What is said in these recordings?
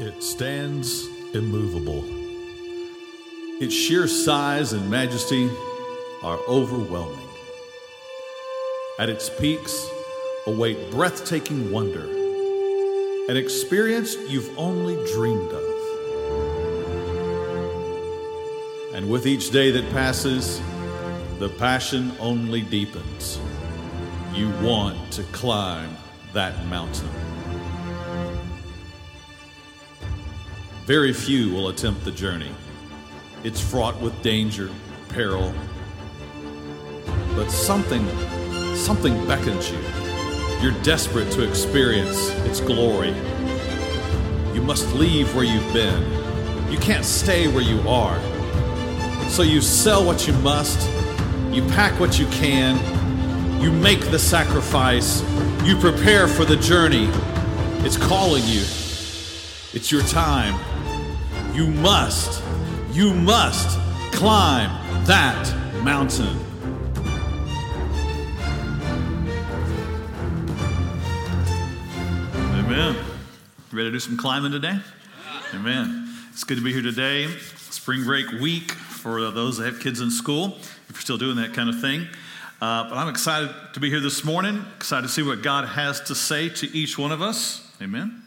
It stands immovable. Its sheer size and majesty are overwhelming. At its peaks await breathtaking wonder, an experience you've only dreamed of. And with each day that passes, the passion only deepens. You want to climb that mountain. Very few will attempt the journey. It's fraught with danger, peril. But something, something beckons you. You're desperate to experience its glory. You must leave where you've been. You can't stay where you are. So you sell what you must, you pack what you can, you make the sacrifice, you prepare for the journey. It's calling you. It's your time. You must, you must climb that mountain. Amen. Ready to do some climbing today? Amen. It's good to be here today. Spring break week for those that have kids in school, if you're still doing that kind of thing. Uh, but I'm excited to be here this morning, excited to see what God has to say to each one of us. Amen.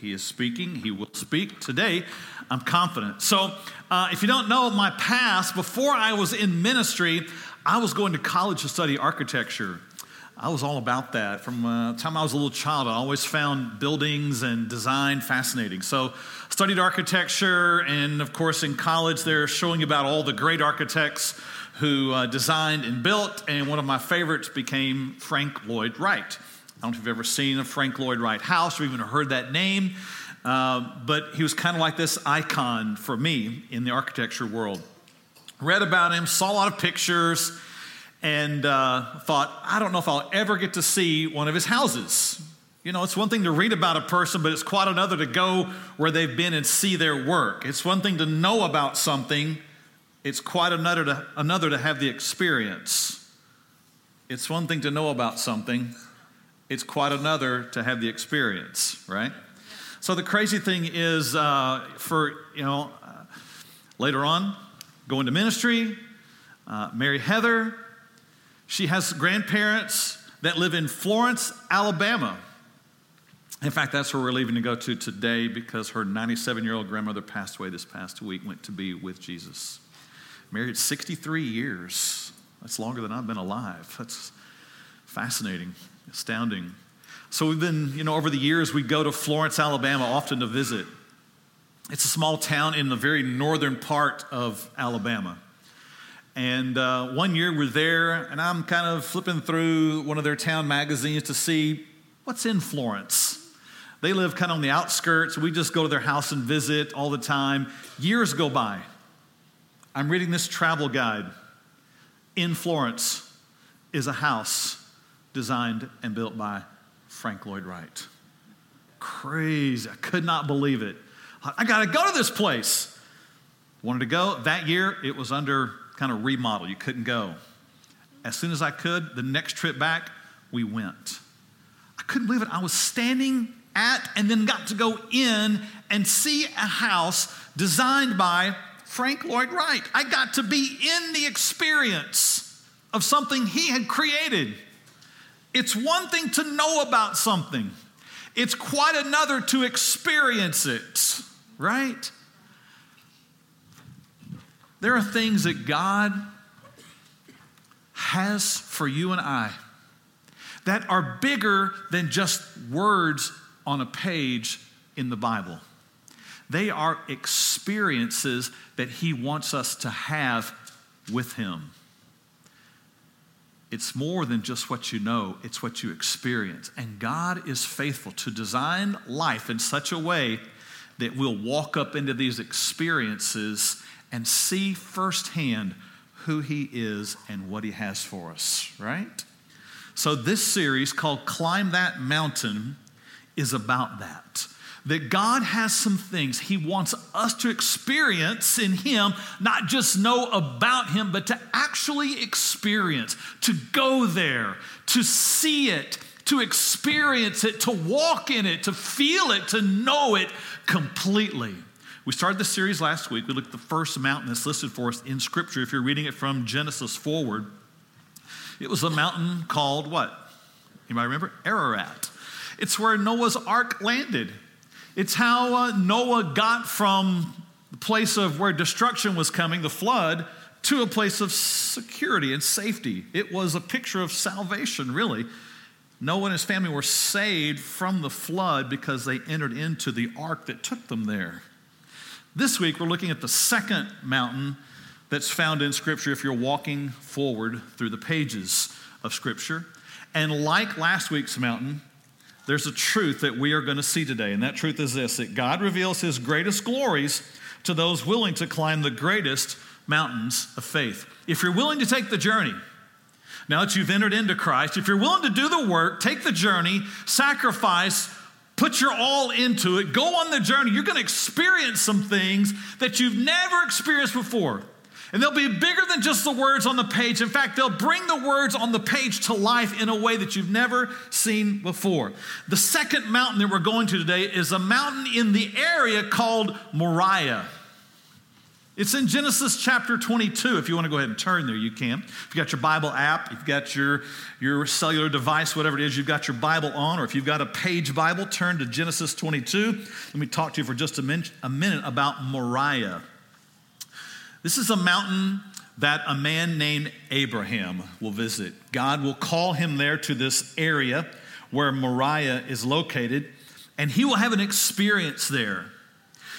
He is speaking, He will speak. Today, I'm confident. So, uh, if you don't know my past, before I was in ministry, I was going to college to study architecture. I was all about that. From uh, the time I was a little child, I always found buildings and design fascinating. So, studied architecture, and of course, in college, they're showing about all the great architects who uh, designed and built. And one of my favorites became Frank Lloyd Wright. I don't know if you've ever seen a Frank Lloyd Wright house or even heard that name, uh, but he was kind of like this icon for me in the architecture world. Read about him, saw a lot of pictures and uh, thought, I don't know if I'll ever get to see one of his houses. You know, it's one thing to read about a person, but it's quite another to go where they've been and see their work. It's one thing to know about something, it's quite another to, another to have the experience. It's one thing to know about something, it's quite another to have the experience, right? So the crazy thing is, uh, for, you know, uh, later on, going to ministry, uh, Mary Heather, she has grandparents that live in Florence, Alabama. In fact, that's where we're leaving to go to today because her 97 year old grandmother passed away this past week, went to be with Jesus. Married 63 years. That's longer than I've been alive. That's fascinating, astounding. So we've been, you know, over the years, we go to Florence, Alabama often to visit. It's a small town in the very northern part of Alabama. And uh, one year we're there, and I'm kind of flipping through one of their town magazines to see what's in Florence. They live kind of on the outskirts. We just go to their house and visit all the time. Years go by. I'm reading this travel guide. In Florence is a house designed and built by Frank Lloyd Wright. Crazy. I could not believe it. I got to go to this place. Wanted to go. That year, it was under kind of remodel. You couldn't go. As soon as I could, the next trip back, we went. I couldn't believe it. I was standing at and then got to go in and see a house designed by Frank Lloyd Wright. I got to be in the experience of something he had created. It's one thing to know about something, it's quite another to experience it, right? There are things that God has for you and I that are bigger than just words on a page in the Bible. They are experiences that He wants us to have with Him. It's more than just what you know, it's what you experience. And God is faithful to design life in such a way that we'll walk up into these experiences and see firsthand who He is and what He has for us, right? So, this series called Climb That Mountain is about that. That God has some things He wants us to experience in Him, not just know about Him, but to actually experience, to go there, to see it, to experience it, to walk in it, to feel it, to know it completely. We started the series last week. We looked at the first mountain that's listed for us in Scripture. If you're reading it from Genesis forward, it was a mountain called what? You might remember? Ararat. It's where Noah's ark landed. It's how uh, Noah got from the place of where destruction was coming, the flood, to a place of security and safety. It was a picture of salvation, really. Noah and his family were saved from the flood because they entered into the ark that took them there. This week, we're looking at the second mountain that's found in Scripture if you're walking forward through the pages of Scripture. And like last week's mountain, there's a truth that we are going to see today. And that truth is this that God reveals his greatest glories to those willing to climb the greatest mountains of faith. If you're willing to take the journey, now that you've entered into Christ, if you're willing to do the work, take the journey, sacrifice, Put your all into it. Go on the journey. You're going to experience some things that you've never experienced before. And they'll be bigger than just the words on the page. In fact, they'll bring the words on the page to life in a way that you've never seen before. The second mountain that we're going to today is a mountain in the area called Moriah. It's in Genesis chapter 22. If you want to go ahead and turn there, you can. If you've got your Bible app, you've got your, your cellular device, whatever it is, you've got your Bible on, or if you've got a page Bible, turn to Genesis 22. Let me talk to you for just a, min- a minute about Moriah. This is a mountain that a man named Abraham will visit. God will call him there to this area where Moriah is located, and he will have an experience there.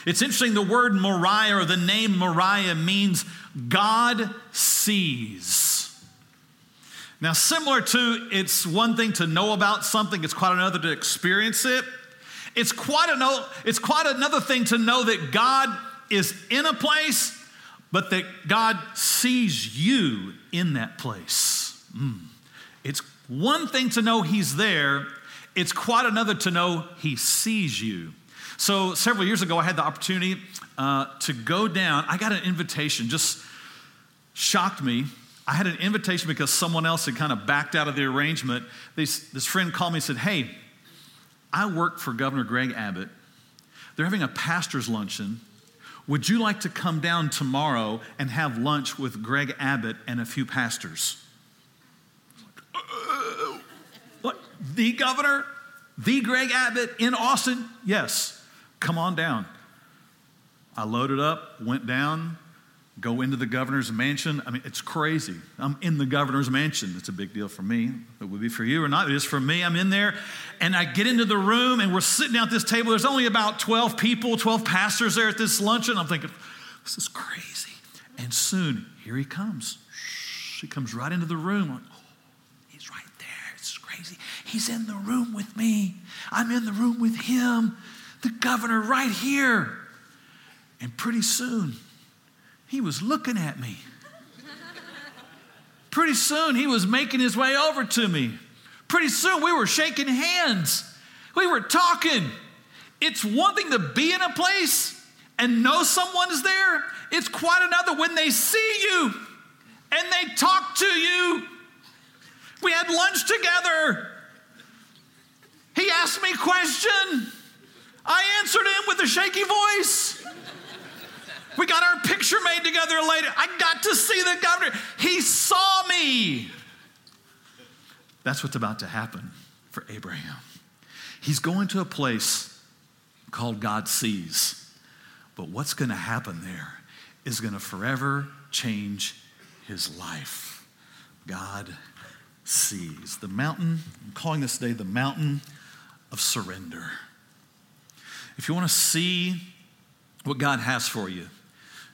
It's interesting, the word Moriah or the name Moriah means God sees. Now, similar to it's one thing to know about something, it's quite another to experience it. It's quite, a, it's quite another thing to know that God is in a place, but that God sees you in that place. Mm. It's one thing to know He's there, it's quite another to know He sees you. So, several years ago, I had the opportunity uh, to go down. I got an invitation, just shocked me. I had an invitation because someone else had kind of backed out of the arrangement. This, this friend called me and said, Hey, I work for Governor Greg Abbott. They're having a pastor's luncheon. Would you like to come down tomorrow and have lunch with Greg Abbott and a few pastors? Uh, what? The governor? The Greg Abbott in Austin? Yes. Come on down. I loaded up, went down, go into the governor's mansion. I mean, it's crazy. I'm in the governor's mansion. It's a big deal for me. It would be for you or not. It is for me. I'm in there and I get into the room and we're sitting down at this table. There's only about 12 people, 12 pastors there at this luncheon. I'm thinking, this is crazy. And soon, here he comes. He comes right into the room. Oh, he's right there. It's crazy. He's in the room with me. I'm in the room with him the governor right here. And pretty soon, he was looking at me. Pretty soon, he was making his way over to me. Pretty soon, we were shaking hands. We were talking. It's one thing to be in a place and know someone is there, it's quite another when they see you and they talk to you. We had lunch together. He asked me a question. I answered him with a shaky voice. We got our picture made together later. I got to see the governor. He saw me. That's what's about to happen for Abraham. He's going to a place called God Sees. But what's going to happen there is going to forever change his life. God sees. The mountain, I'm calling this day the mountain of surrender. If you want to see what God has for you,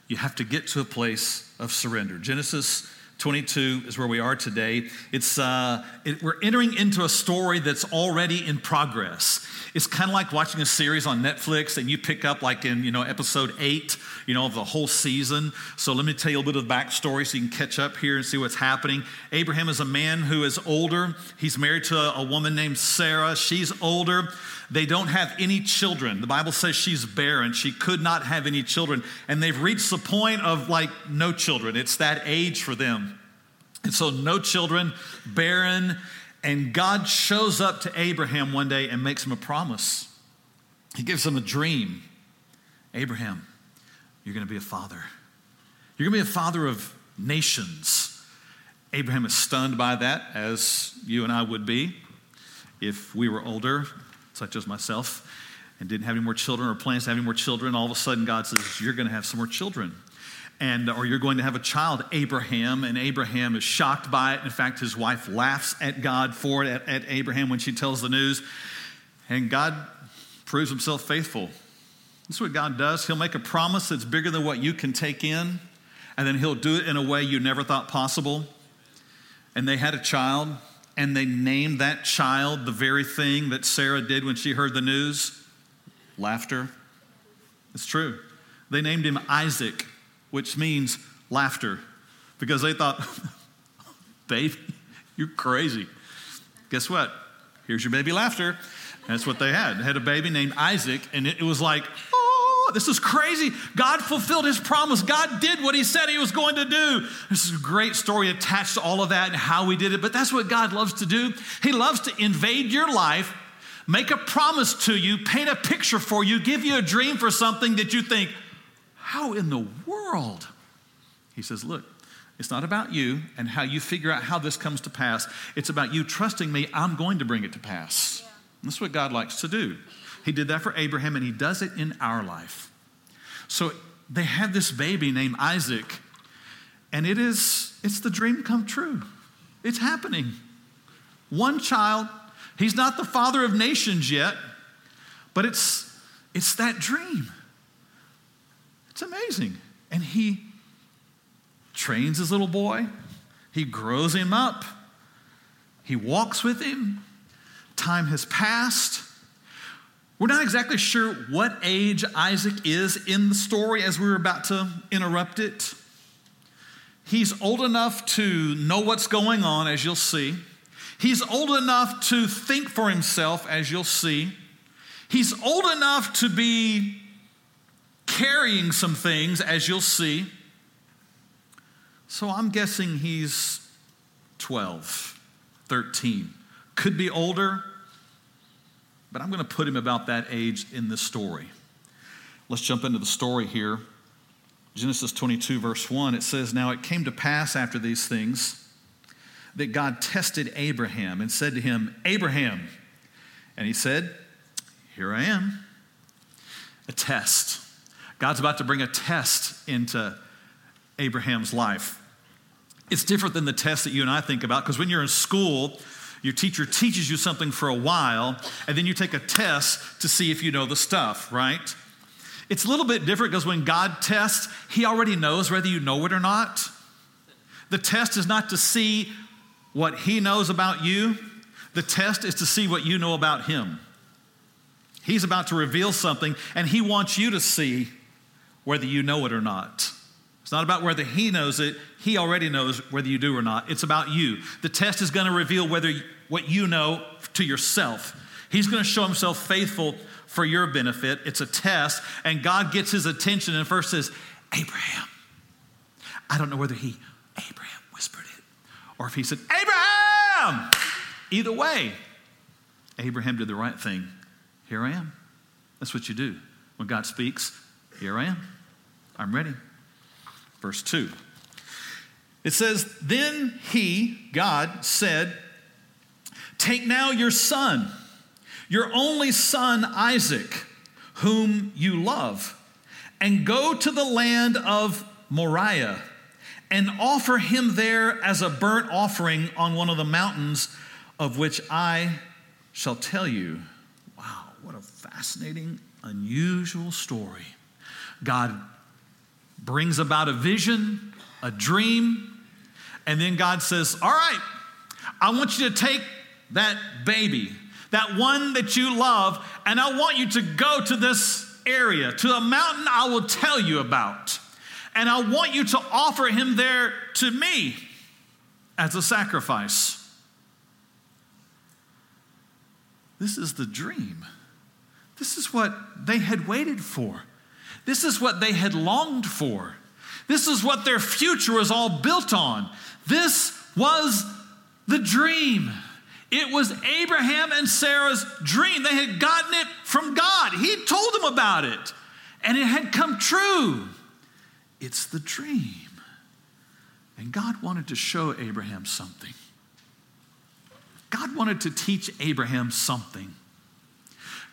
you have to get to a place of surrender. Genesis 22 is where we are today. It's, uh, it, we're entering into a story that's already in progress. It's kind of like watching a series on Netflix and you pick up like in, you know, episode eight, you know, of the whole season. So let me tell you a bit of the backstory so you can catch up here and see what's happening. Abraham is a man who is older. He's married to a, a woman named Sarah. She's older. They don't have any children. The Bible says she's barren. She could not have any children. And they've reached the point of like no children. It's that age for them. And so, no children, barren. And God shows up to Abraham one day and makes him a promise. He gives him a dream. Abraham, you're going to be a father. You're going to be a father of nations. Abraham is stunned by that, as you and I would be if we were older, such as myself, and didn't have any more children or plans to have any more children. All of a sudden, God says, You're going to have some more children and or you're going to have a child abraham and abraham is shocked by it. In fact his wife laughs at god for it at, at, abraham when she tells the news. And god proves himself faithful. That's what god does. He'll make a promise that's bigger than what you can take in and then he'll do it in a way you never thought possible. And they had a child and they named that child the very thing that sarah did when she heard the news. Laughter. It's true. They named him isaac which means laughter, because they thought, baby, you're crazy. Guess what? Here's your baby laughter. That's what they had. They had a baby named Isaac, and it, was like, oh, this is crazy. God fulfilled his promise. God did what he said he was going to do. This is a great story attached to all of that and how we did it, but that's what God loves to do. He loves to invade your life, make a promise to you, paint a picture for you, give you a dream for something that you think, how in the world? He says, Look, it's not about you and how you figure out how this comes to pass. It's about you trusting me, I'm going to bring it to pass. Yeah. That's what God likes to do. He did that for Abraham and he does it in our life. So they had this baby named Isaac, and it is it's the dream come true. It's happening. One child, he's not the father of nations yet, but it's it's that dream. It's amazing. And he trains his little boy, he grows him up, he walks with him. Time has passed. We're not exactly sure what age Isaac is in the story as we were about to interrupt it. He's old enough to know what's going on, as you'll see. He's old enough to think for himself, as you'll see. He's old enough to be carrying some things, as you'll see. So I'm guessing he's 12, 13. Could be older, but I'm going to put him about that age in this story. Let's jump into the story here. Genesis 22, verse 1, it says, Now it came to pass after these things that God tested Abraham and said to him, Abraham. And he said, Here I am. A test. God's about to bring a test into Abraham's life. It's different than the test that you and I think about because when you're in school, your teacher teaches you something for a while, and then you take a test to see if you know the stuff, right? It's a little bit different because when God tests, He already knows whether you know it or not. The test is not to see what He knows about you, the test is to see what you know about Him. He's about to reveal something, and He wants you to see whether you know it or not. It's not about whether he knows it, he already knows whether you do or not. It's about you. The test is going to reveal whether what you know to yourself. He's going to show himself faithful for your benefit. It's a test, and God gets his attention and first says, Abraham. I don't know whether he, Abraham whispered it, or if he said, Abraham! Either way, Abraham did the right thing. Here I am. That's what you do. When God speaks, here I am. I'm ready. Verse 2. It says, Then he, God, said, Take now your son, your only son Isaac, whom you love, and go to the land of Moriah and offer him there as a burnt offering on one of the mountains of which I shall tell you. Wow, what a fascinating, unusual story. God brings about a vision, a dream, and then God says, All right, I want you to take that baby, that one that you love, and I want you to go to this area, to a mountain I will tell you about. And I want you to offer him there to me as a sacrifice. This is the dream. This is what they had waited for. This is what they had longed for. This is what their future was all built on. This was the dream. It was Abraham and Sarah's dream. They had gotten it from God. He told them about it, and it had come true. It's the dream. And God wanted to show Abraham something. God wanted to teach Abraham something.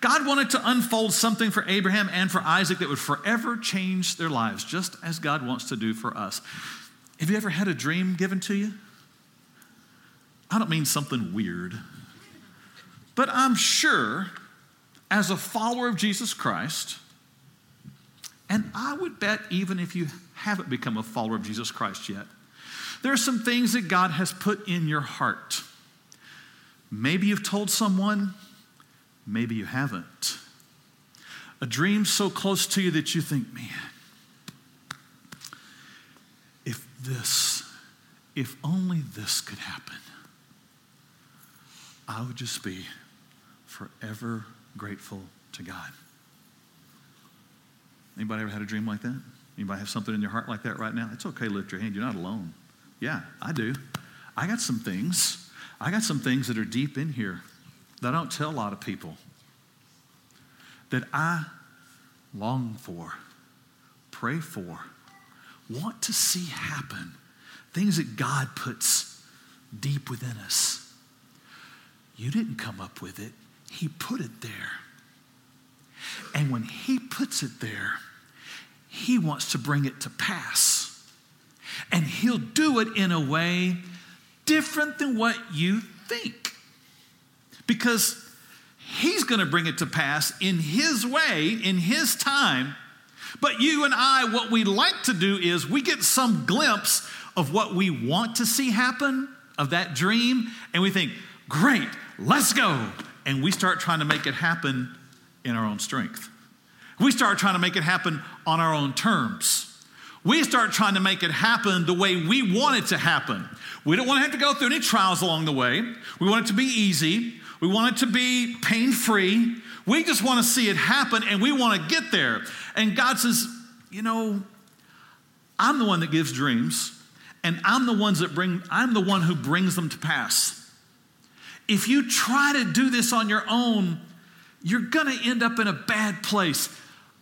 God wanted to unfold something for Abraham and for Isaac that would forever change their lives, just as God wants to do for us. Have you ever had a dream given to you? I don't mean something weird, but I'm sure as a follower of Jesus Christ, and I would bet even if you haven't become a follower of Jesus Christ yet, there are some things that God has put in your heart. Maybe you've told someone, maybe you haven't. A dream so close to you that you think, man, if this, if only this could happen, I would just be forever grateful to God. Anybody ever had a dream like that? Anybody have something in your heart like that right now? It's okay, lift your hand. You're not alone. Yeah, I do. I got some things. I got some things that are deep in here that I don't tell a lot of people that I long for, pray for, want to see happen. Things that God puts deep within us. You didn't come up with it, He put it there. And when He puts it there, He wants to bring it to pass. And He'll do it in a way different than what you think. Because He's going to bring it to pass in His way, in His time. But you and I, what we like to do is we get some glimpse of what we want to see happen, of that dream, and we think, great, let's go. And we start trying to make it happen in our own strength. We start trying to make it happen on our own terms. We start trying to make it happen the way we want it to happen. We don't want to have to go through any trials along the way. We want it to be easy. We want it to be pain free. We just want to see it happen and we want to get there. And God says, you know, I'm the one that gives dreams and I'm the ones that bring I'm the one who brings them to pass. If you try to do this on your own, you're going to end up in a bad place.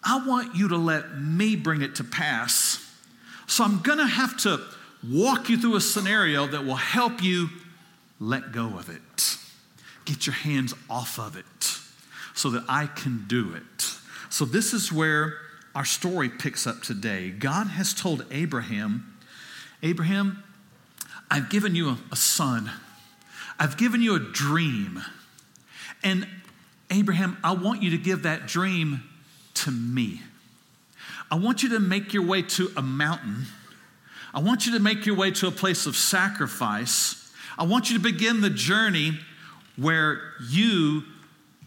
I want you to let me bring it to pass. So I'm going to have to walk you through a scenario that will help you let go of it. Get your hands off of it so that I can do it. So this is where our story picks up today. God has told Abraham, Abraham, I've given you a, a son I've given you a dream. And Abraham, I want you to give that dream to me. I want you to make your way to a mountain. I want you to make your way to a place of sacrifice. I want you to begin the journey where you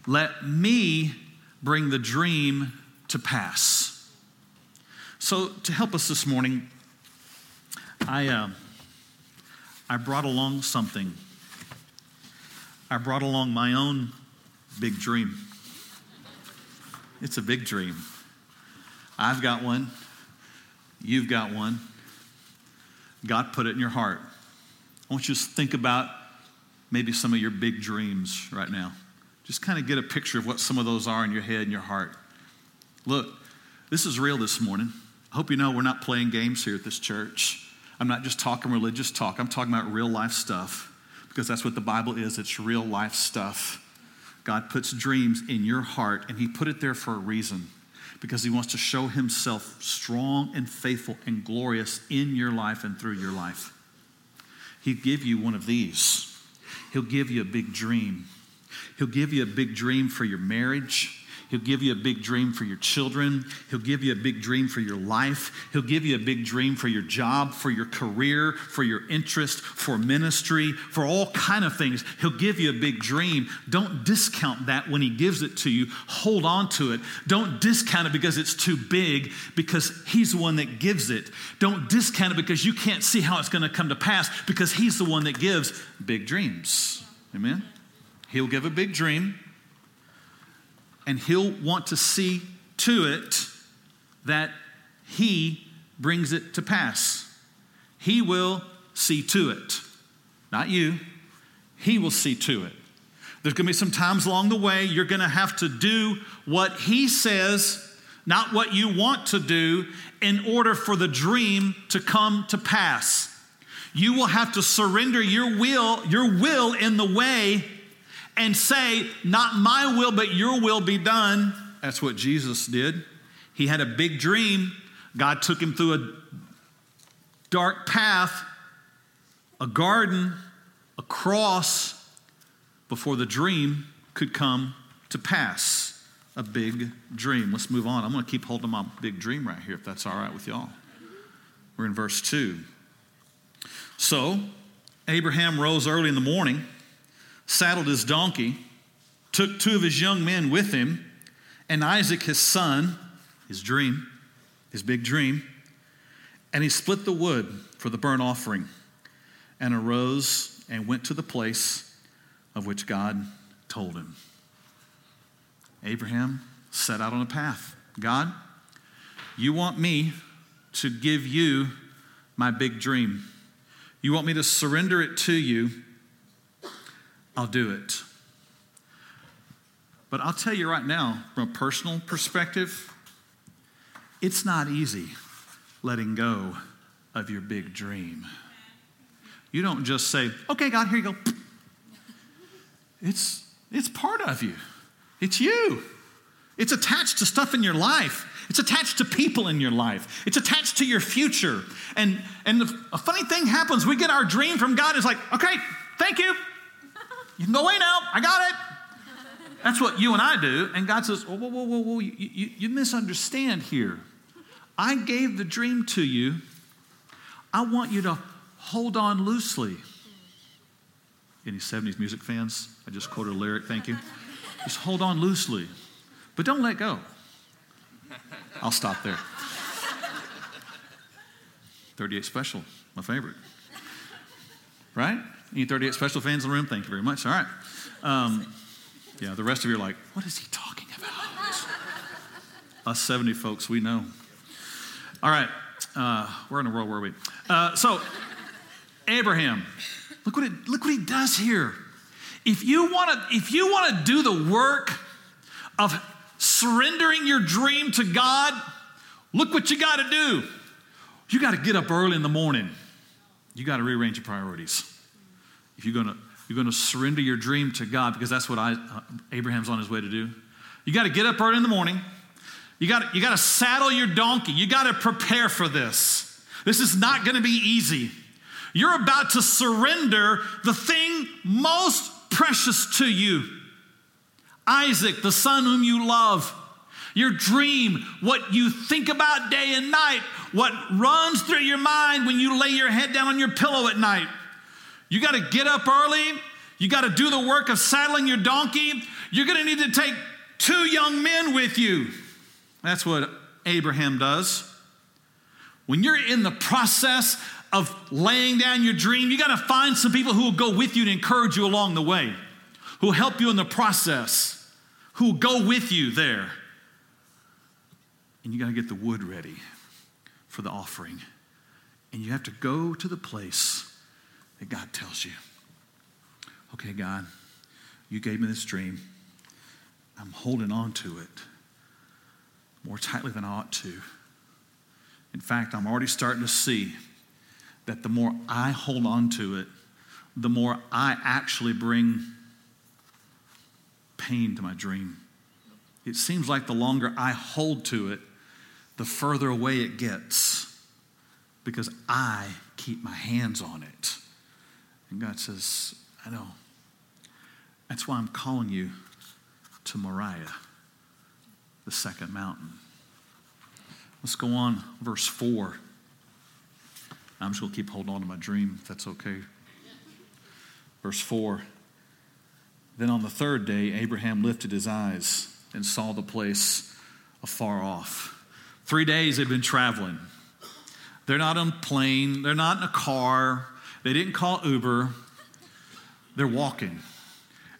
let me bring the dream to pass. So, to help us this morning, I, uh, I brought along something I brought along my own big dream. It's a big dream. I've got one. You've got one. God put it in your heart. I want you to think about maybe some of your big dreams right now. Just kind of get a picture of what some of those are in your head and your heart. Look, this is real this morning. I hope you know we're not playing games here at this church. I'm not just talking religious talk, I'm talking about real life stuff because that's what the Bible is it's real life stuff. God puts dreams in your heart, and He put it there for a reason because He wants to show Himself strong and faithful and glorious in your life and through your life. He'll give you one of these. He'll give you a big dream. He'll give you a big dream for your marriage. He'll give you a big dream for your children. He'll give you a big dream for your life. He'll give you a big dream for your job, for your career, for your interest, for ministry, for all kind of things. He'll give you a big dream. Don't discount that when he gives it to you. Hold on to it. Don't discount it because it's too big because he's the one that gives it. Don't discount it because you can't see how it's going to come to pass because he's the one that gives big dreams. Amen. He'll give a big dream and he'll want to see to it that he brings it to pass. He will see to it. Not you, He will see to it. There's going to be some times along the way you're going to have to do what He says, not what you want to do, in order for the dream to come to pass. You will have to surrender your will, your will in the way and say, Not my will, but your will be done. That's what Jesus did. He had a big dream. God took him through a dark path, a garden, a cross, before the dream could come to pass. A big dream. Let's move on. I'm going to keep holding my big dream right here, if that's all right with y'all. We're in verse 2. So, Abraham rose early in the morning, saddled his donkey, took two of his young men with him, and Isaac, his son, his dream, his big dream, and he split the wood for the burnt offering and arose and went to the place of which God told him. Abraham set out on a path. God, you want me to give you my big dream. You want me to surrender it to you. I'll do it. But I'll tell you right now, from a personal perspective, it's not easy letting go of your big dream. You don't just say, okay, God, here you go. It's, it's part of you, it's you. It's attached to stuff in your life. It's attached to people in your life. It's attached to your future. And, and the, a funny thing happens. We get our dream from God. It's like, okay, thank you. You can go away now. I got it. That's what you and I do. And God says, whoa, whoa, whoa, whoa, whoa. You, you, you misunderstand here. I gave the dream to you. I want you to hold on loosely. Any 70s music fans? I just quoted a lyric, thank you. Just hold on loosely, but don't let go. I'll stop there. 38 Special, my favorite. Right? Any 38 Special fans in the room? Thank you very much. All right. Um, yeah, the rest of you are like, what is he talking about? Us 70 folks, we know. All right. Uh, where in a world where we? Uh, so, Abraham, Look what, it, look what he does here. If you want to, if you want to do the work of surrendering your dream to God, look what you got to do. You got to get up early in the morning. You got to rearrange your priorities. If you're going to you're going to surrender your dream to God because that's what I, uh, Abraham's on his way to do. You got to get up early in the morning. You got you got to saddle your donkey. You got to prepare for this. This is not going to be easy. You're about to surrender the thing most precious to you Isaac, the son whom you love. Your dream, what you think about day and night, what runs through your mind when you lay your head down on your pillow at night. You got to get up early. You got to do the work of saddling your donkey. You're going to need to take two young men with you. That's what Abraham does. When you're in the process of laying down your dream, you got to find some people who will go with you to encourage you along the way, who will help you in the process, who will go with you there. And you got to get the wood ready for the offering. And you have to go to the place that God tells you. Okay, God, you gave me this dream. I'm holding on to it more tightly than I ought to. In fact, I'm already starting to see that the more I hold on to it, the more I actually bring pain to my dream. It seems like the longer I hold to it, the further away it gets because I keep my hands on it. And God says, I know. That's why I'm calling you to Moriah, the second mountain. Let's go on, verse 4. I'm just going to keep holding on to my dream, if that's okay. Verse 4 Then on the third day, Abraham lifted his eyes and saw the place afar off. Three days they've been traveling. They're not on a plane, they're not in a car, they didn't call Uber, they're walking.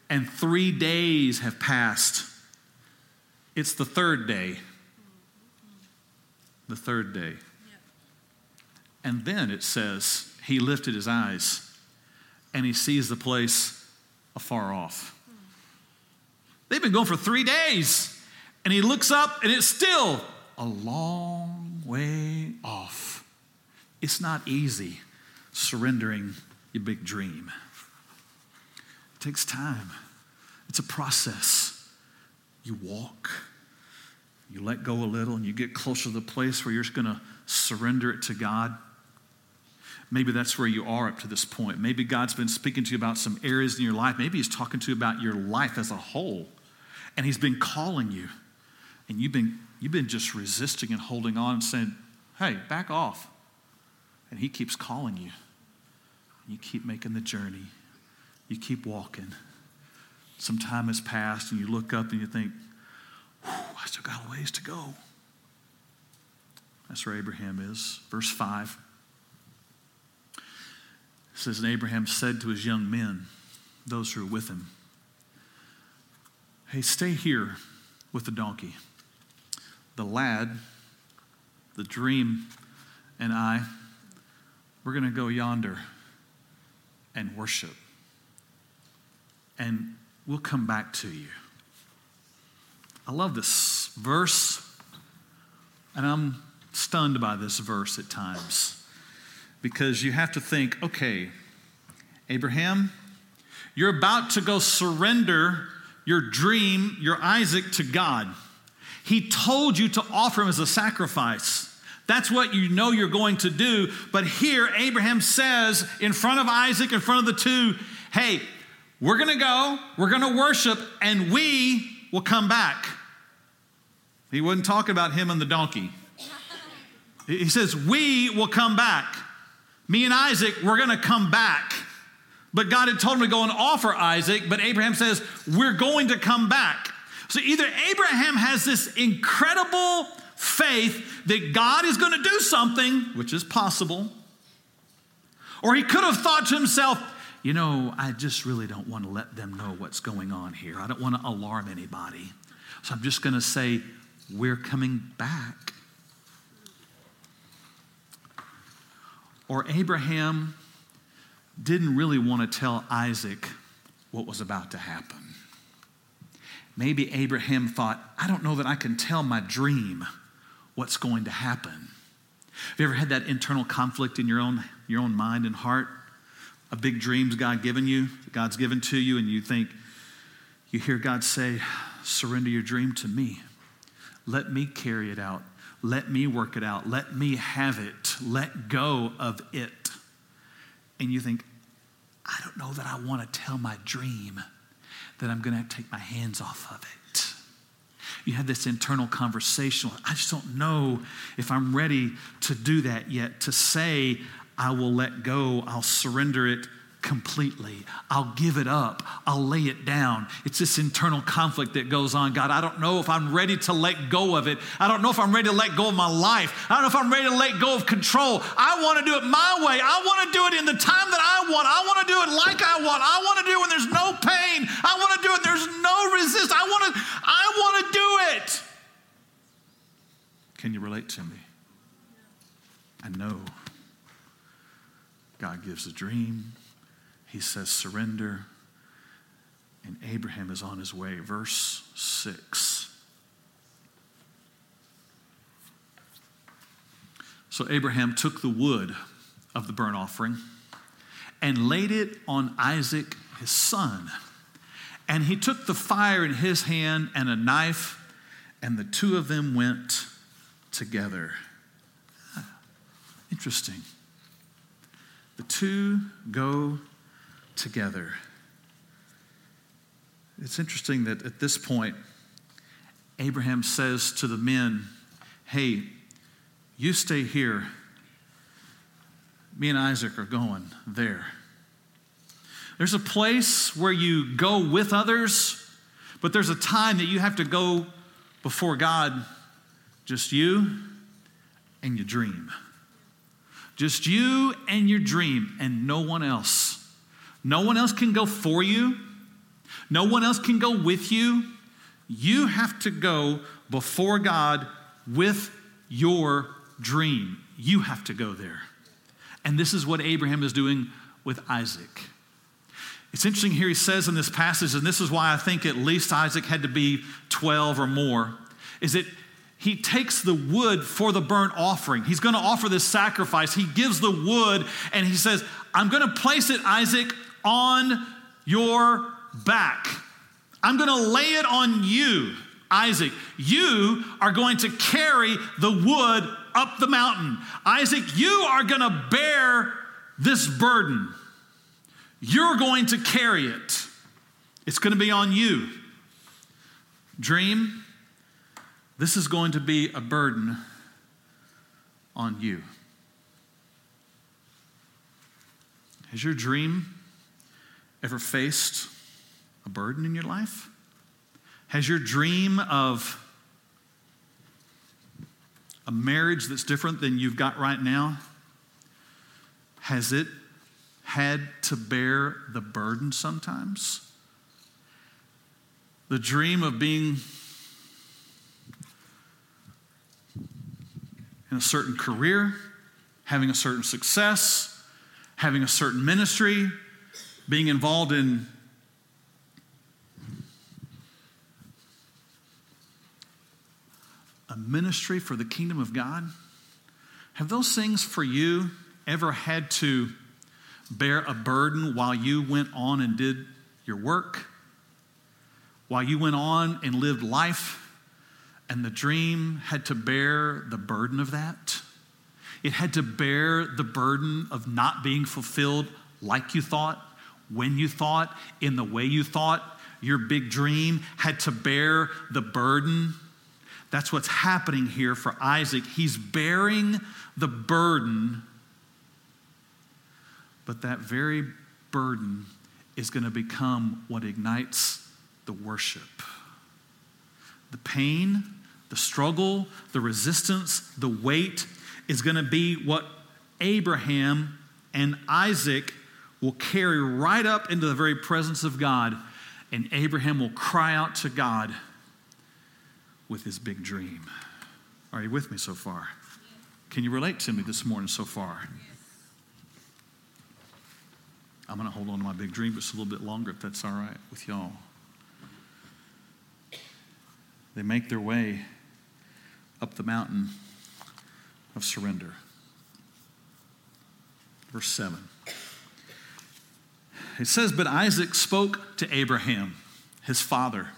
And three days have passed. It's the third day. The third day. And then it says, he lifted his eyes and he sees the place afar off. Hmm. They've been going for three days. And he looks up and it's still a long way off. It's not easy surrendering your big dream. It takes time, it's a process. You walk, you let go a little, and you get closer to the place where you're just going to surrender it to God. Maybe that's where you are up to this point. Maybe God's been speaking to you about some areas in your life. Maybe He's talking to you about your life as a whole. And He's been calling you. And you've been, you've been just resisting and holding on and saying, hey, back off. And He keeps calling you. You keep making the journey, you keep walking. Some time has passed, and you look up and you think, I still got a ways to go. That's where Abraham is. Verse 5 it says, And Abraham said to his young men, those who were with him, Hey, stay here with the donkey. The lad, the dream, and I, we're going to go yonder and worship. And we'll come back to you. I love this verse, and I'm stunned by this verse at times because you have to think okay, Abraham, you're about to go surrender your dream, your Isaac, to God. He told you to offer him as a sacrifice. That's what you know you're going to do. But here, Abraham says in front of Isaac, in front of the two, hey, we're going to go, we're going to worship, and we will come back. He wasn't talking about him and the donkey. He says, We will come back. Me and Isaac, we're going to come back. But God had told him to go and offer Isaac, but Abraham says, We're going to come back. So either Abraham has this incredible faith that God is going to do something, which is possible, or he could have thought to himself, you know, I just really don't want to let them know what's going on here. I don't want to alarm anybody. So I'm just going to say, we're coming back. Or Abraham didn't really want to tell Isaac what was about to happen. Maybe Abraham thought, I don't know that I can tell my dream what's going to happen. Have you ever had that internal conflict in your own, your own mind and heart? A big dream's God given you, God's given to you, and you think, you hear God say, surrender your dream to me. Let me carry it out. Let me work it out. Let me have it. Let go of it. And you think, I don't know that I want to tell my dream that I'm going to take my hands off of it. You have this internal conversation. I just don't know if I'm ready to do that yet, to say, I will let go, I'll surrender it completely. I'll give it up. I'll lay it down. It's this internal conflict that goes on. God, I don't know if I'm ready to let go of it. I don't know if I'm ready to let go of my life. I don't know if I'm ready to let go of control. I want to do it my way. I want to do it in the time that I want. I want to do it like I want. I want to do it when there's no pain. I want to do it there's no resist. I want to I want to do it. Can you relate to me? I know. God gives a dream. He says, surrender. And Abraham is on his way. Verse 6. So Abraham took the wood of the burnt offering and laid it on Isaac, his son. And he took the fire in his hand and a knife, and the two of them went together. Ah, interesting. The two go together. It's interesting that at this point, Abraham says to the men, Hey, you stay here. Me and Isaac are going there. There's a place where you go with others, but there's a time that you have to go before God, just you and your dream. Just you and your dream, and no one else. No one else can go for you, no one else can go with you. You have to go before God with your dream. You have to go there. And this is what Abraham is doing with Isaac. It's interesting here, he says in this passage, and this is why I think at least Isaac had to be 12 or more, is that he takes the wood for the burnt offering. He's going to offer this sacrifice. He gives the wood and he says, I'm going to place it, Isaac, on your back. I'm going to lay it on you, Isaac. You are going to carry the wood up the mountain. Isaac, you are going to bear this burden. You're going to carry it. It's going to be on you. Dream, this is going to be a burden on you. Has your dream ever faced a burden in your life? Has your dream of a marriage that's different than you've got right now, has it had to bear the burden sometimes? The dream of being in a certain career, having a certain success, having a certain ministry, being involved in a ministry for the kingdom of God? Have those things for you ever had to bear a burden while you went on and did your work? While you went on and lived life? And the dream had to bear the burden of that. It had to bear the burden of not being fulfilled like you thought, when you thought, in the way you thought. Your big dream had to bear the burden. That's what's happening here for Isaac. He's bearing the burden, but that very burden is going to become what ignites the worship. The pain, the struggle, the resistance, the weight is going to be what Abraham and Isaac will carry right up into the very presence of God. And Abraham will cry out to God with his big dream. Are you with me so far? Can you relate to me this morning so far? I'm going to hold on to my big dream just a little bit longer if that's all right with y'all. They make their way up the mountain of surrender. Verse 7. It says, But Isaac spoke to Abraham, his father,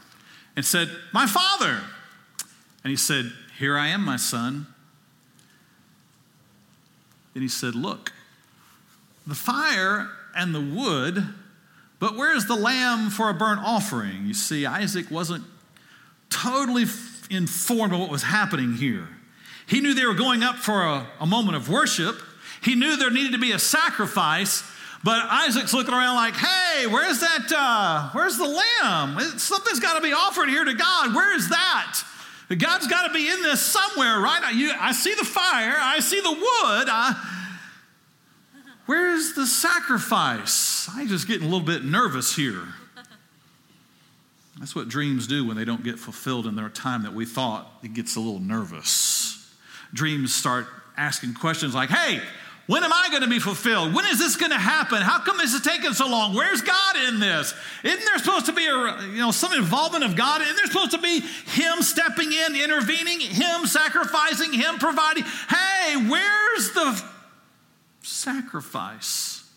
and said, My father. And he said, Here I am, my son. Then he said, Look, the fire and the wood, but where's the lamb for a burnt offering? You see, Isaac wasn't totally informed of what was happening here. He knew they were going up for a, a moment of worship. He knew there needed to be a sacrifice, but Isaac's looking around like, hey, where's that? Uh, where's the lamb? Something's got to be offered here to God. Where is that? God's got to be in this somewhere, right? I, I see the fire, I see the wood. I, where's the sacrifice? I'm just getting a little bit nervous here. That's what dreams do when they don't get fulfilled in their time that we thought. It gets a little nervous. Dreams start asking questions like, hey, when am I going to be fulfilled? When is this going to happen? How come this is taking so long? Where's God in this? Isn't there supposed to be a, you know, some involvement of God? Isn't there supposed to be Him stepping in, intervening, Him sacrificing, Him providing? Hey, where's the sacrifice?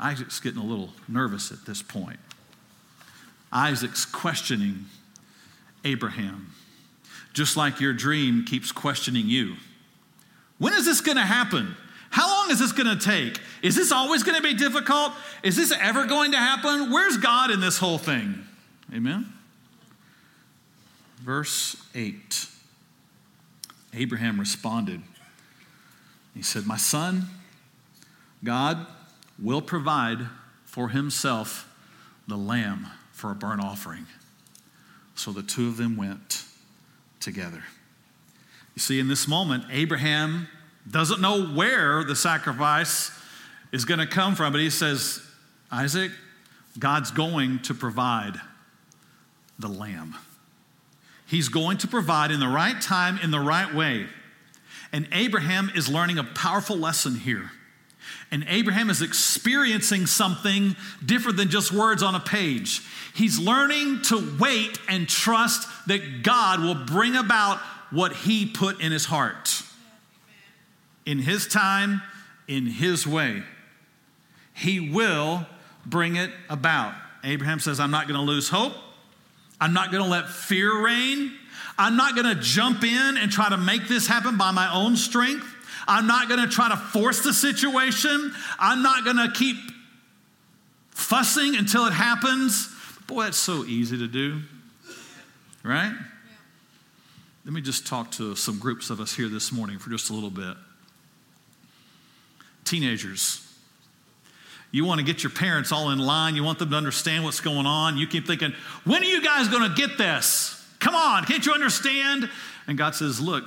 Isaac's getting a little nervous at this point. Isaac's questioning Abraham, just like your dream keeps questioning you. When is this going to happen? How long is this going to take? Is this always going to be difficult? Is this ever going to happen? Where's God in this whole thing? Amen. Verse 8 Abraham responded. He said, My son, God will provide for himself the lamb for a burnt offering. So the two of them went together. You see, in this moment, Abraham doesn't know where the sacrifice is going to come from, but he says, Isaac, God's going to provide the lamb. He's going to provide in the right time, in the right way. And Abraham is learning a powerful lesson here. And Abraham is experiencing something different than just words on a page. He's learning to wait and trust that God will bring about what he put in his heart. In his time, in his way. He will bring it about. Abraham says, I'm not going to lose hope. I'm not going to let fear reign. I'm not going to jump in and try to make this happen by my own strength. I'm not going to try to force the situation. I'm not going to keep fussing until it happens. Boy, that's so easy to do, right? Let me just talk to some groups of us here this morning for just a little bit. Teenagers, you want to get your parents all in line. You want them to understand what's going on. You keep thinking, when are you guys going to get this? Come on, can't you understand? And God says, Look,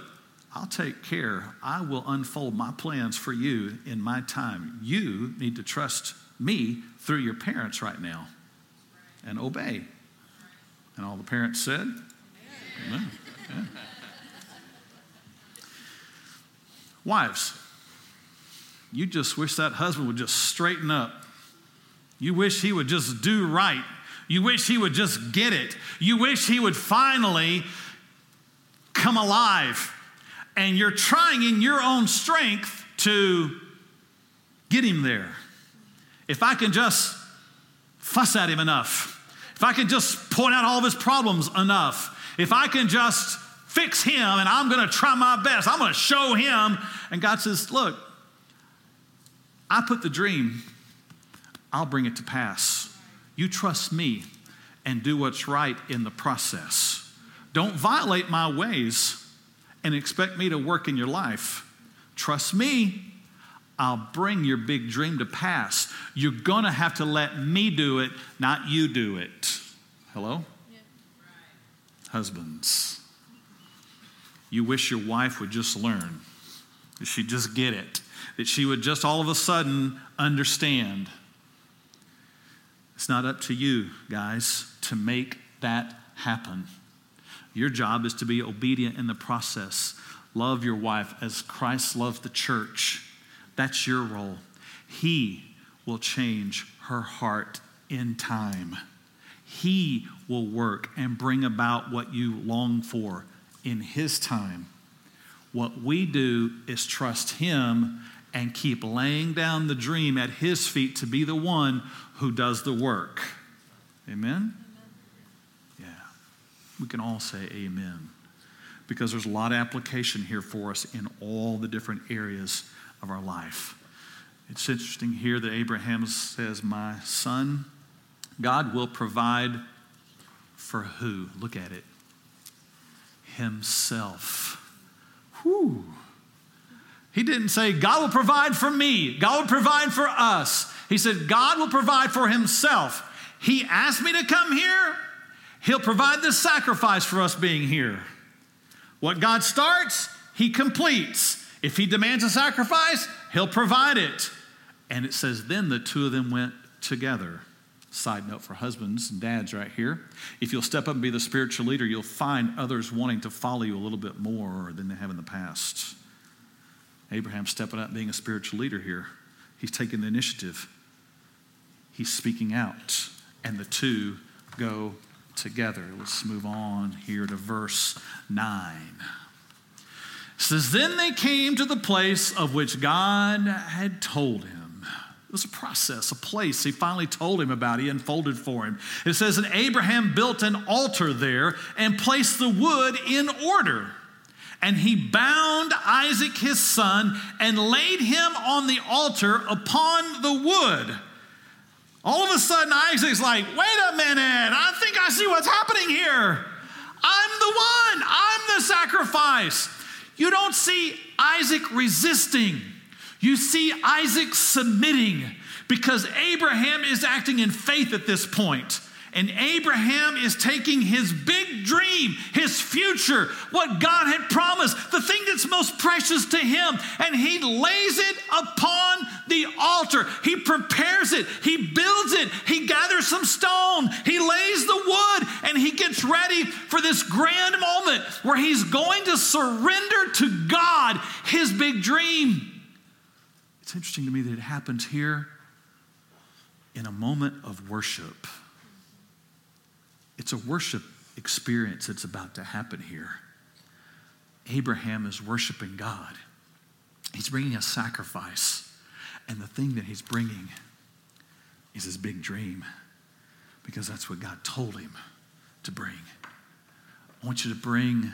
I'll take care. I will unfold my plans for you in my time. You need to trust me through your parents right now and obey. And all the parents said, Amen. Wives, you just wish that husband would just straighten up. You wish he would just do right. You wish he would just get it. You wish he would finally come alive. And you're trying in your own strength to get him there. If I can just fuss at him enough, if I can just point out all of his problems enough, if I can just fix him and I'm going to try my best, I'm going to show him. And God says, Look, I put the dream, I'll bring it to pass. You trust me and do what's right in the process. Don't violate my ways and expect me to work in your life. Trust me, I'll bring your big dream to pass. You're going to have to let me do it, not you do it. Hello? Husbands, you wish your wife would just learn, that she'd just get it that she would just all of a sudden understand. It's not up to you, guys, to make that happen. Your job is to be obedient in the process. Love your wife as Christ loved the church. That's your role. He will change her heart in time. He will work and bring about what you long for in His time. What we do is trust Him and keep laying down the dream at His feet to be the one who does the work. Amen? Yeah. We can all say amen because there's a lot of application here for us in all the different areas of our life. It's interesting here that Abraham says, My son, God will provide for who? Look at it. Himself. Whew. He didn't say, God will provide for me, God will provide for us. He said, God will provide for himself. He asked me to come here, he'll provide the sacrifice for us being here. What God starts, he completes. If he demands a sacrifice, he'll provide it. And it says, then the two of them went together. Side note for husbands and dads right here. If you'll step up and be the spiritual leader, you'll find others wanting to follow you a little bit more than they have in the past. Abraham's stepping up being a spiritual leader here. He's taking the initiative. He's speaking out, and the two go together. Let's move on here to verse 9. It says, Then they came to the place of which God had told him. It was a process, a place he finally told him about. He unfolded for him. It says, And Abraham built an altar there and placed the wood in order. And he bound Isaac his son and laid him on the altar upon the wood. All of a sudden, Isaac's like, wait a minute, I think I see what's happening here. I'm the one, I'm the sacrifice. You don't see Isaac resisting, you see Isaac submitting because Abraham is acting in faith at this point. And Abraham is taking his big dream, his future, what God had promised, the thing that's most precious to him, and he lays it upon the altar. He prepares it, he builds it, he gathers some stone, he lays the wood, and he gets ready for this grand moment where he's going to surrender to God his big dream. It's interesting to me that it happens here in a moment of worship. It's a worship experience that's about to happen here. Abraham is worshiping God. He's bringing a sacrifice. And the thing that he's bringing is his big dream because that's what God told him to bring. I want you to bring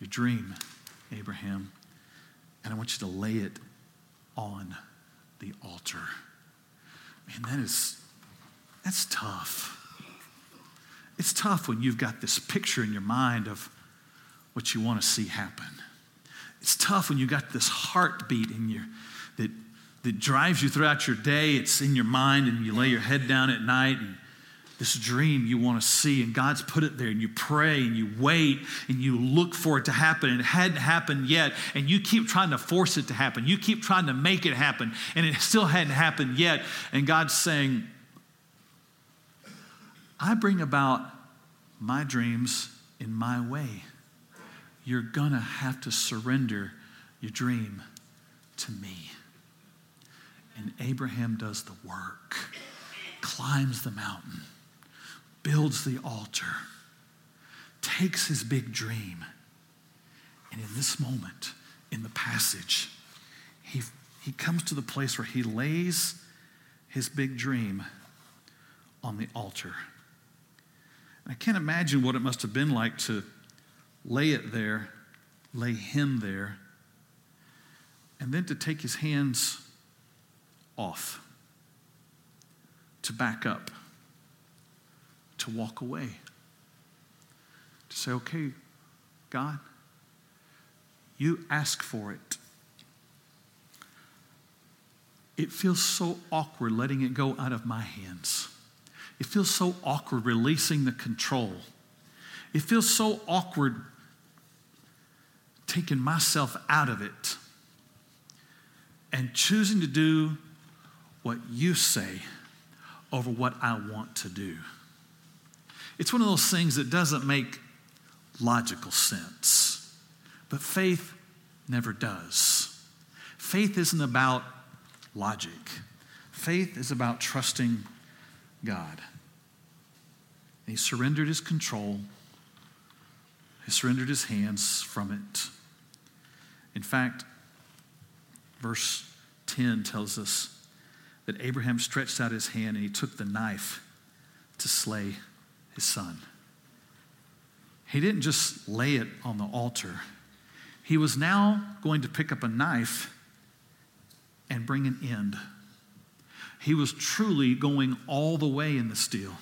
your dream, Abraham, and I want you to lay it on the altar. Man, that is, that's tough. It's tough when you've got this picture in your mind of what you want to see happen. It's tough when you got this heartbeat in your that that drives you throughout your day. It's in your mind, and you lay your head down at night and this dream you want to see, and God's put it there, and you pray and you wait and you look for it to happen, and it hadn't happened yet, and you keep trying to force it to happen. You keep trying to make it happen, and it still hadn't happened yet. And God's saying, I bring about my dreams in my way. You're going to have to surrender your dream to me. And Abraham does the work, climbs the mountain builds the altar, takes his big dream, and in this moment, in the passage, he, he comes to the place where he lays his big dream on the altar. I can't imagine what it must have been like to lay it there, lay him there, and then to take his hands off, to back up to walk away. To say, okay, God, you ask for it. It feels so awkward letting it go out of my hands. It feels so awkward releasing the control. It feels so awkward taking myself out of it and choosing to do what you say over what I want to do. It's one of those things that doesn't make logical sense, but faith never does. Faith isn't about logic, faith is about trusting God. he surrendered his control, he surrendered his hands from it. In fact, verse 10 tells us that Abraham stretched out his hand and he took the knife to slay his son. He didn't just lay it on the altar, he was now going to pick up a knife and bring an end. He was truly going all the way in this deal.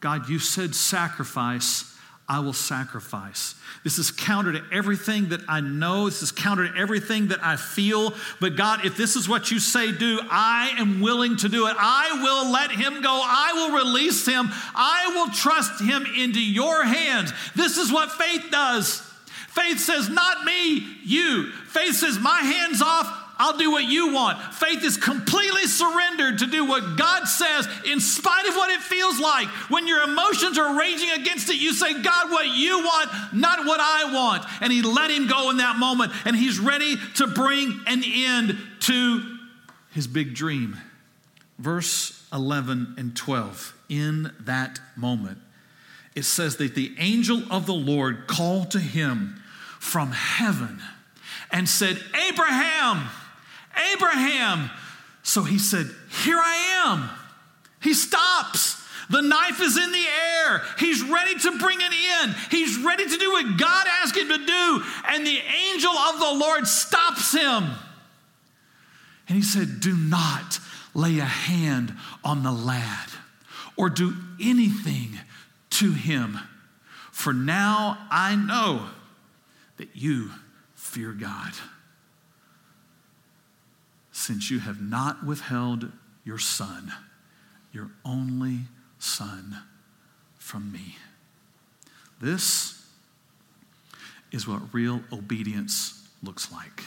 God, you said sacrifice. I will sacrifice. This is counter to everything that I know. This is counter to everything that I feel. But God, if this is what you say do, I am willing to do it. I will let him go. I will release him. I will trust him into your hands. This is what faith does. Faith says, not me, you. Faith says, my hands off, I'll do what you want. Faith is completely surrendered to do what God says in spite of what it feels like. When your emotions are raging against it, you say, God, what you want, not what I want. And He let him go in that moment, and He's ready to bring an end to his big dream. Verse 11 and 12. In that moment, it says that the angel of the Lord called to him from heaven and said, Abraham, Abraham. So he said, Here I am. He stops. The knife is in the air. He's ready to bring it in. He's ready to do what God asked him to do. And the angel of the Lord stops him. And he said, Do not lay a hand on the lad or do anything to him. For now I know that you fear God since you have not withheld your son, your only son, from me. This is what real obedience looks like.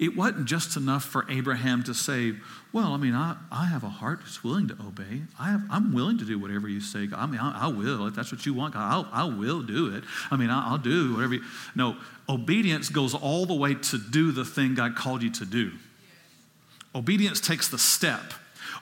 It wasn't just enough for Abraham to say, Well, I mean, I, I have a heart that's willing to obey. I have, I'm willing to do whatever you say. I mean, I, I will. If that's what you want, God, I'll, I will do it. I mean, I, will do whatever you. No, obedience goes all the way to do the thing God called you to do. Obedience takes the step.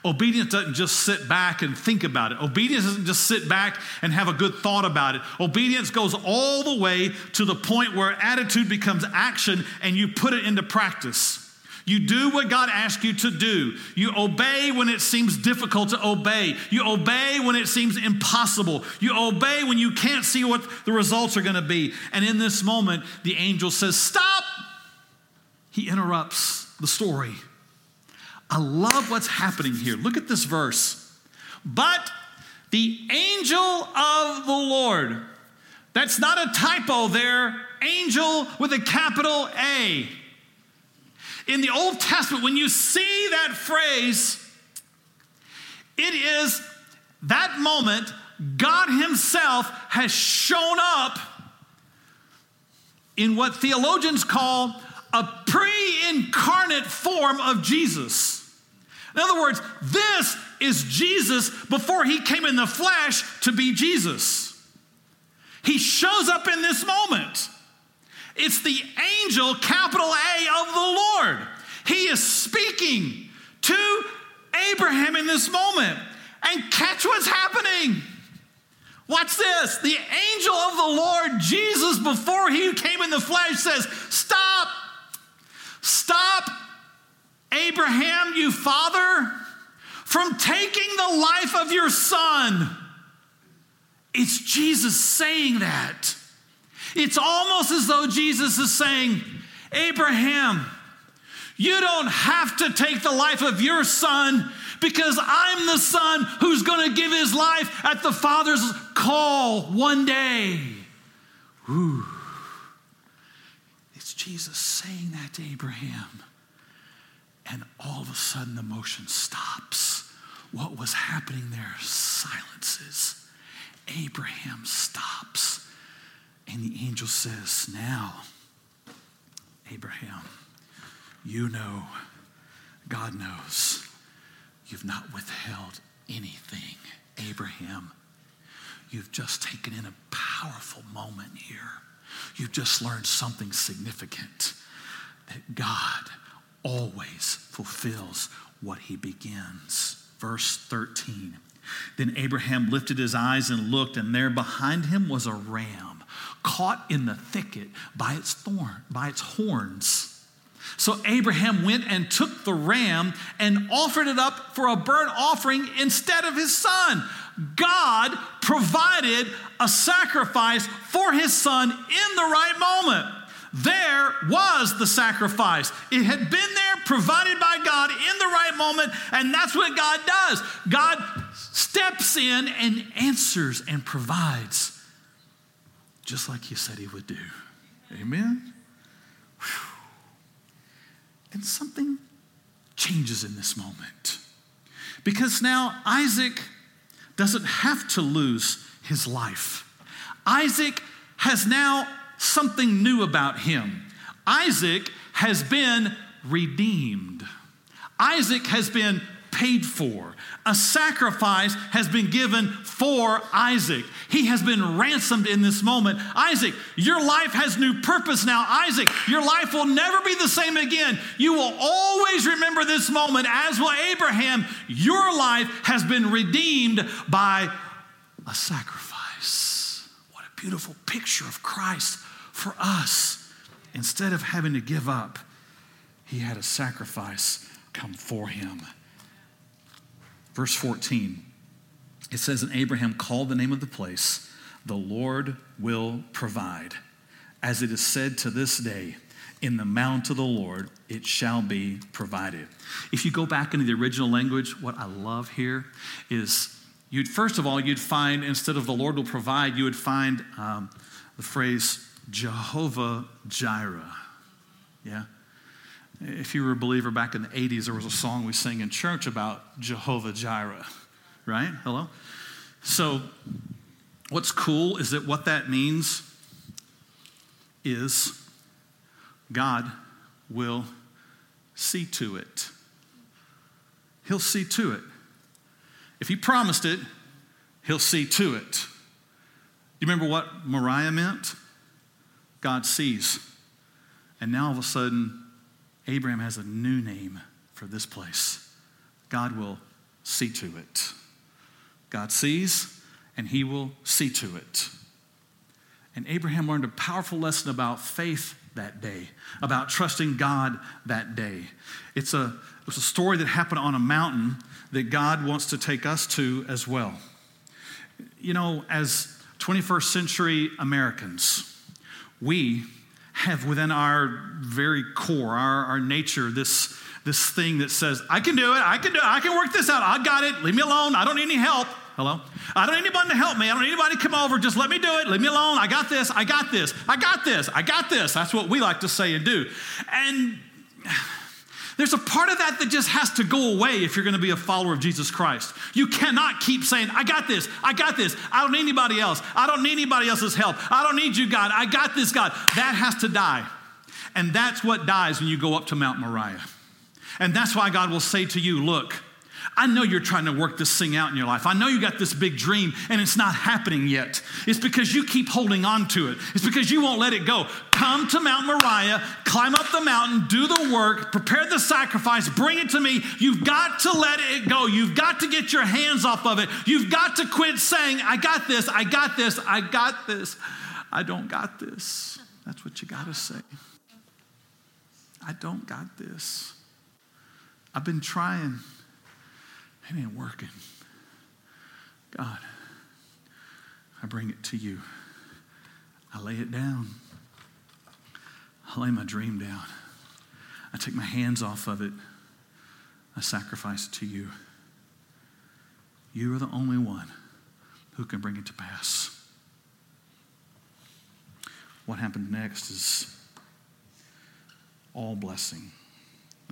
Obedience doesn't just sit back and think about it. Obedience doesn't just sit back and have a good thought about it. Obedience goes all the way to the point where attitude becomes action and you put it into practice. You do what God asks you to do. You obey when it seems difficult to obey. You obey when it seems impossible. You obey when you can't see what the results are going to be. And in this moment, the angel says, Stop! He interrupts the story. I love what's happening here. Look at this verse. But the angel of the Lord, that's not a typo there, angel with a capital A. In the Old Testament, when you see that phrase, it is that moment God Himself has shown up in what theologians call a pre incarnate form of Jesus. In other words, this is Jesus before he came in the flesh to be Jesus. He shows up in this moment. It's the angel, capital A, of the Lord. He is speaking to Abraham in this moment. And catch what's happening. Watch this. The angel of the Lord, Jesus, before he came in the flesh, says, Stop. Stop Abraham, you father, from taking the life of your son. It's Jesus saying that. It's almost as though Jesus is saying, Abraham, you don't have to take the life of your son because I'm the son who's going to give his life at the Father's call one day. Ooh. It's Jesus saying that to Abraham. All of a sudden, the motion stops. What was happening there silences. Abraham stops. And the angel says, Now, Abraham, you know, God knows, you've not withheld anything. Abraham, you've just taken in a powerful moment here. You've just learned something significant that God always fulfills what he begins. Verse 13. Then Abraham lifted his eyes and looked, and there behind him was a ram caught in the thicket by its thorn, by its horns. So Abraham went and took the ram and offered it up for a burnt offering instead of his son. God provided a sacrifice for his son in the right moment. There was the sacrifice. It had been there, provided by God in the right moment, and that's what God does. God steps in and answers and provides, just like He said He would do. Amen? Whew. And something changes in this moment. Because now Isaac doesn't have to lose his life. Isaac has now something new about him. Isaac has been redeemed. Isaac has been paid for. A sacrifice has been given for Isaac. He has been ransomed in this moment. Isaac, your life has new purpose now. Isaac, your life will never be the same again. You will always remember this moment, as will Abraham. Your life has been redeemed by a sacrifice. What a beautiful picture of Christ for us. Instead of having to give up, he had a sacrifice come for him. Verse 14, it says, And Abraham called the name of the place, The Lord will provide. As it is said to this day, in the mount of the Lord it shall be provided. If you go back into the original language, what I love here is you'd first of all you'd find instead of the Lord will provide, you would find um, the phrase Jehovah Jireh. Yeah? If you were a believer back in the 80s, there was a song we sang in church about Jehovah Jireh, right? Hello? So, what's cool is that what that means is God will see to it. He'll see to it. If he promised it, he'll see to it. You remember what Moriah meant? God sees. And now all of a sudden, Abraham has a new name for this place. God will see to it. God sees, and he will see to it. And Abraham learned a powerful lesson about faith that day, about trusting God that day. It's a, it's a story that happened on a mountain that God wants to take us to as well. You know, as 21st century Americans, we have within our very core, our, our nature, this, this thing that says, I can do it, I can do it, I can work this out, I got it, leave me alone, I don't need any help. Hello? I don't need anybody to help me. I don't need anybody to come over. Just let me do it. Leave me alone. I got this. I got this. I got this. I got this. That's what we like to say and do. And there's a part of that that just has to go away if you're going to be a follower of Jesus Christ. You cannot keep saying, I got this, I got this, I don't need anybody else, I don't need anybody else's help, I don't need you, God, I got this, God. That has to die. And that's what dies when you go up to Mount Moriah. And that's why God will say to you, Look, I know you're trying to work this thing out in your life. I know you got this big dream and it's not happening yet. It's because you keep holding on to it. It's because you won't let it go. Come to Mount Moriah, climb up the mountain, do the work, prepare the sacrifice, bring it to me. You've got to let it go. You've got to get your hands off of it. You've got to quit saying, I got this, I got this, I got this. I don't got this. That's what you got to say. I don't got this. I've been trying. It ain't working. God, I bring it to you. I lay it down. I lay my dream down. I take my hands off of it. I sacrifice it to you. You are the only one who can bring it to pass. What happened next is all blessing.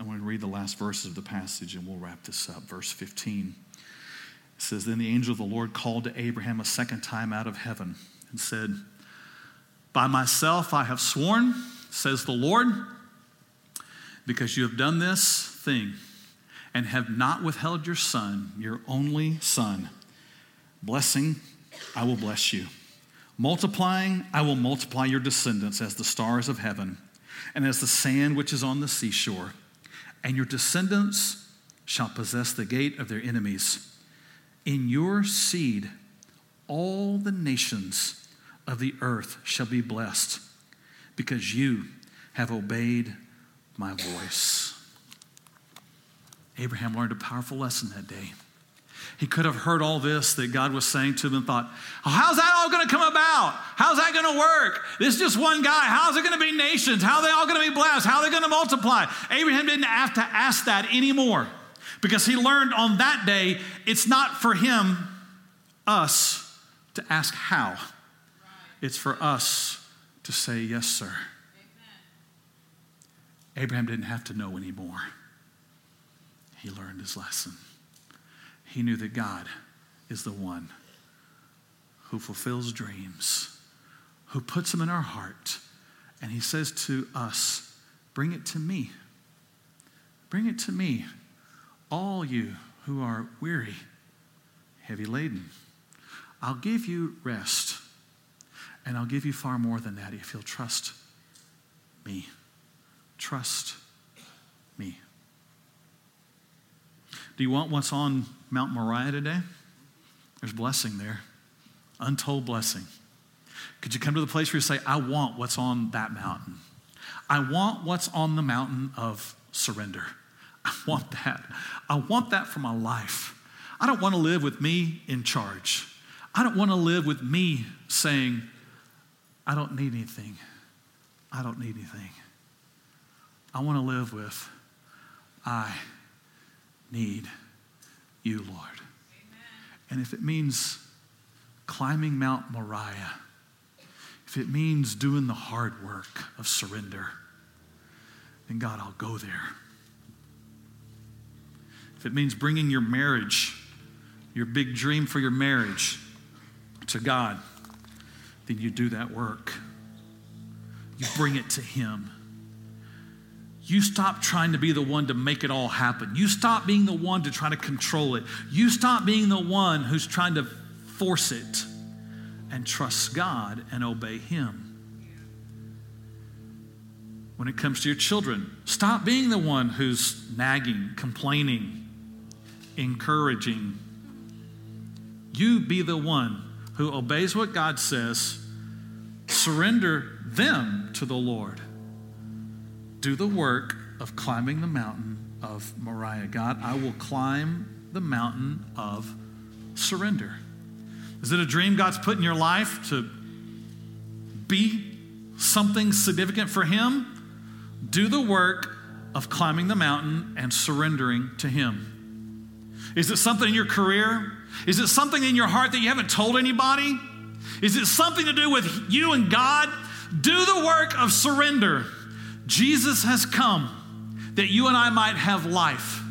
I want to read the last verses of the passage and we'll wrap this up. Verse 15 it says, Then the angel of the Lord called to Abraham a second time out of heaven and said, By myself I have sworn, says the Lord, because you have done this thing and have not withheld your son, your only son. Blessing, I will bless you. Multiplying, I will multiply your descendants as the stars of heaven and as the sand which is on the seashore and your descendants shall possess the gate of their enemies. In your seed, all the nations of the earth shall be blessed, because you have obeyed my voice. Abraham learned a powerful lesson that day. He could have heard all this that God was saying to him and thought, oh, how's that all going to come about? How's that going to work? This is just one guy. How's it going to be nations? How are they all going to be blessed? How are they going to multiply? Abraham didn't have to ask that anymore because he learned on that day it's not for him, us, to ask how. It's for us to say, yes, sir. Amen. Abraham didn't have to know anymore. He learned his lesson he knew that God is the one who fulfills dreams, who puts them in our heart. And he says to us, Bring it to me. Bring it to me, all you who are weary, heavy laden. I'll give you rest. And I'll give you far more than that if you'll trust me. Trust me. Do you want what's on Mount Moriah today? There's blessing there, untold blessing. Could you come to the place where you say, I want what's on that mountain? I want what's on the mountain of surrender. I want that. I want that for my life. I don't want to live with me in charge. I don't want to live with me saying, I don't need anything. I don't need anything. I want to live with, I need you, Lord. Amen. And if it means climbing Mount Moriah, if it means doing the hard work of surrender, then God, I'll go there. If it means bringing your marriage, your big dream for your marriage, to God, then you do that work. You bring it to Him You stop trying to be the one to make it all happen. You stop being the one to try to control it. You stop being the one who's trying to force it and trust God and obey Him. When it comes to your children, stop being the one who's nagging, complaining, encouraging. You be the one who obeys what God says, surrender them to the Lord. Do the work of climbing the mountain of Moriah. God, I will climb the mountain of surrender. Is it a dream God's put in your life to be something significant for Him? Do the work of climbing the mountain and surrendering to Him. Is it something in your career? Is it something in your heart that you haven't told anybody? Is it something to do with you and God? Do the work of surrender. Jesus has come that you and I might have life.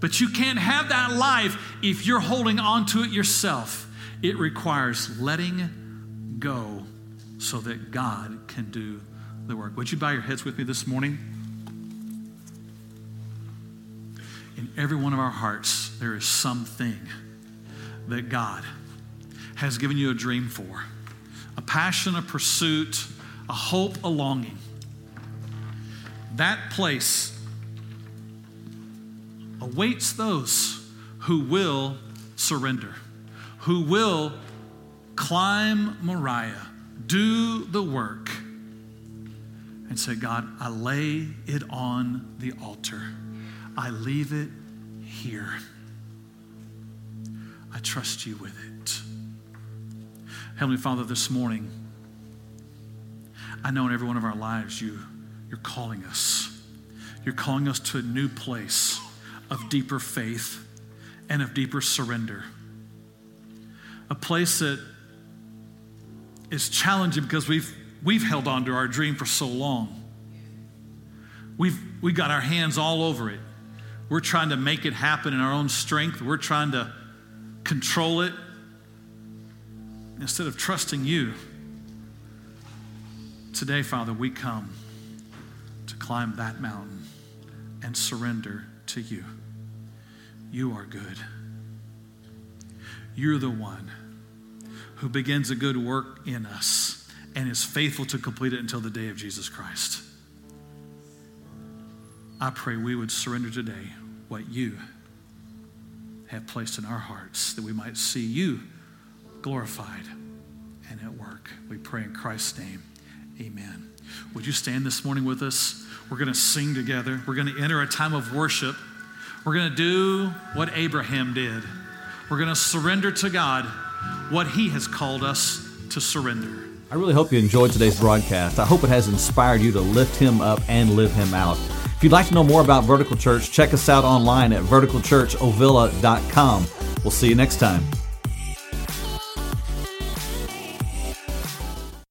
But you can't have that life if you're holding on to it yourself. It requires letting go so that God can do the work. Would you bow your heads with me this morning? In every one of our hearts, there is something that God has given you a dream for a passion, a pursuit, a hope, a longing. That place awaits those who will surrender who will climb Moriah, do the work, and say, God, I lay it on the altar. I leave it here. I trust you with it. Heavenly Father, this morning, I know in every one of our lives you, you're calling us. You're calling us to a new place of deeper faith and of deeper surrender a place that is challenging because we've, we've held on to our dream for so long. We've, we got our hands all over it. We're trying to make it happen in our own strength. We're trying to control it instead of trusting you. Today, Father, we come to climb that mountain and surrender to you. You are good. You're the one who begins a good work in us and is faithful to complete it until the day of Jesus Christ. I pray we would surrender today what you have placed in our hearts that we might see you glorified and at work. We pray in Christ's name. Amen. Would you stand this morning with us? We're going to sing together. We're going to enter a time of worship. We're going to do what Abraham did. We're going to surrender to God what He has called us to surrender. I really hope you enjoyed today's broadcast. I hope it has inspired you to lift Him up and live Him out. If you'd like to know more about Vertical Church, check us out online at verticalchurchovilla.com. We'll see you next time.